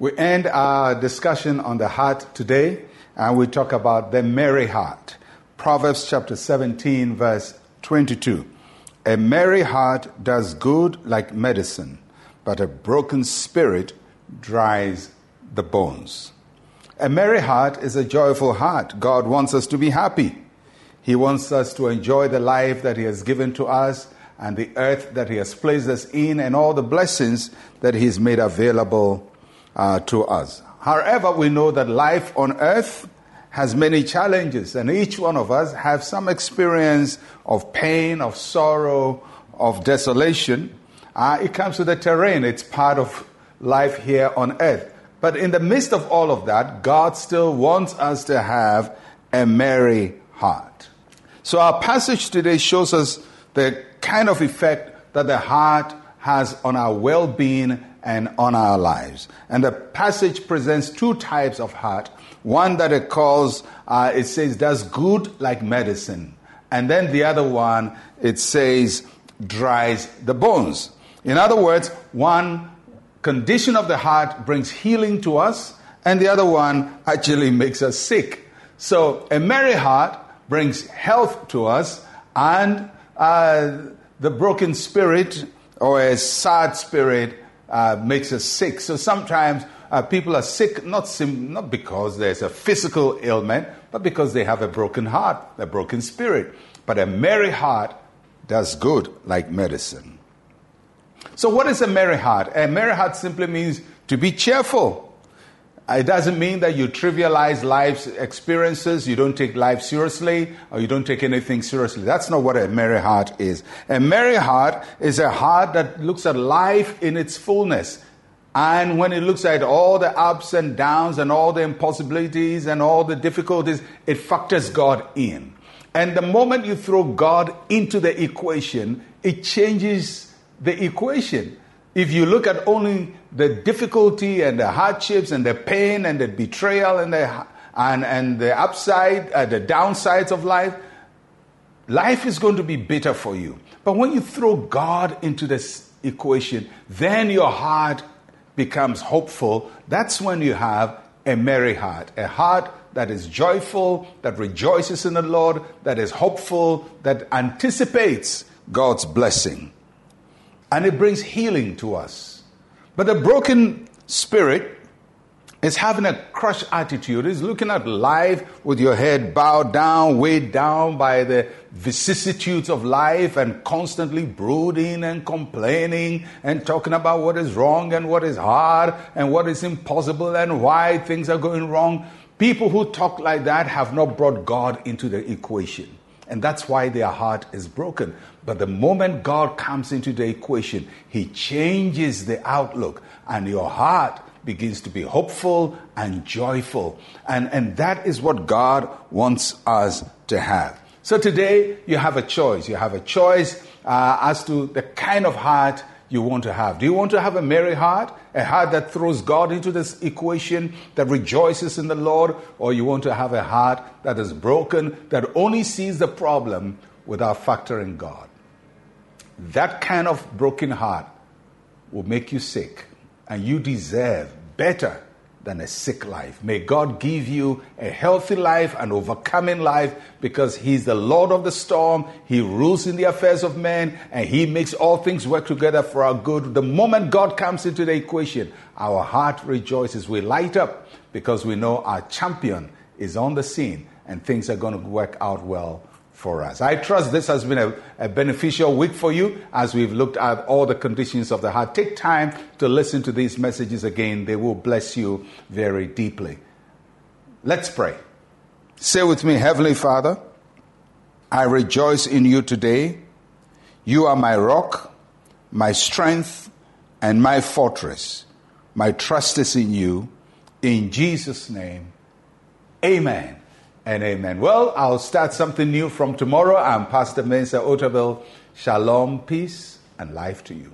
We end our discussion on the heart today and we talk about the merry heart. Proverbs chapter 17, verse 22. A merry heart does good like medicine, but a broken spirit dries the bones. A merry heart is a joyful heart. God wants us to be happy. He wants us to enjoy the life that He has given to us and the earth that He has placed us in and all the blessings that He's made available uh, to us. However, we know that life on earth has many challenges, and each one of us have some experience of pain, of sorrow, of desolation. Uh, it comes with the terrain, it's part of life here on earth. But in the midst of all of that, God still wants us to have a merry heart. So our passage today shows us the kind of effect that the heart has on our well being and on our lives. And the passage presents two types of heart. One that it calls, uh, it says, does good like medicine. And then the other one, it says, dries the bones. In other words, one condition of the heart brings healing to us, and the other one actually makes us sick. So a merry heart brings health to us, and uh, the broken spirit or a sad spirit uh, makes us sick. So sometimes uh, people are sick not, sim- not because there's a physical ailment, but because they have a broken heart, a broken spirit. But a merry heart does good like medicine. So, what is a merry heart? A merry heart simply means to be cheerful. It doesn't mean that you trivialize life's experiences, you don't take life seriously, or you don't take anything seriously. That's not what a merry heart is. A merry heart is a heart that looks at life in its fullness. And when it looks at all the ups and downs and all the impossibilities and all the difficulties, it factors God in. And the moment you throw God into the equation, it changes the equation. If you look at only the difficulty and the hardships and the pain and the betrayal and the, and, and the upside, uh, the downsides of life, life is going to be bitter for you. But when you throw God into this equation, then your heart becomes hopeful. That's when you have a merry heart, a heart that is joyful, that rejoices in the Lord, that is hopeful, that anticipates God's blessing and it brings healing to us. But a broken spirit is having a crushed attitude, is looking at life with your head bowed down, weighed down by the vicissitudes of life, and constantly brooding and complaining and talking about what is wrong and what is hard and what is impossible and why things are going wrong. People who talk like that have not brought God into the equation. And that's why their heart is broken. But the moment God comes into the equation, He changes the outlook, and your heart begins to be hopeful and joyful. And, and that is what God wants us to have. So today, you have a choice. You have a choice uh, as to the kind of heart you want to have. Do you want to have a merry heart? A heart that throws God into this equation, that rejoices in the Lord? Or you want to have a heart that is broken, that only sees the problem without factoring God? That kind of broken heart will make you sick, and you deserve better than a sick life. May God give you a healthy life, an overcoming life, because He's the Lord of the storm. He rules in the affairs of men, and He makes all things work together for our good. The moment God comes into the equation, our heart rejoices. We light up because we know our champion is on the scene, and things are going to work out well for us. I trust this has been a, a, beneficial week for you as we've looked at all the conditions of the heart. Take time to listen to these messages again, they will bless you very deeply. Let's pray. Say with me, Heavenly Father, I rejoice in you today. You are my rock, my strength, and my fortress. My trust is in you. In Jesus' name, amen and amen. Well, I'll start something new from tomorrow. I'm Pastor Mensa Otabil. Shalom, peace, and life to you.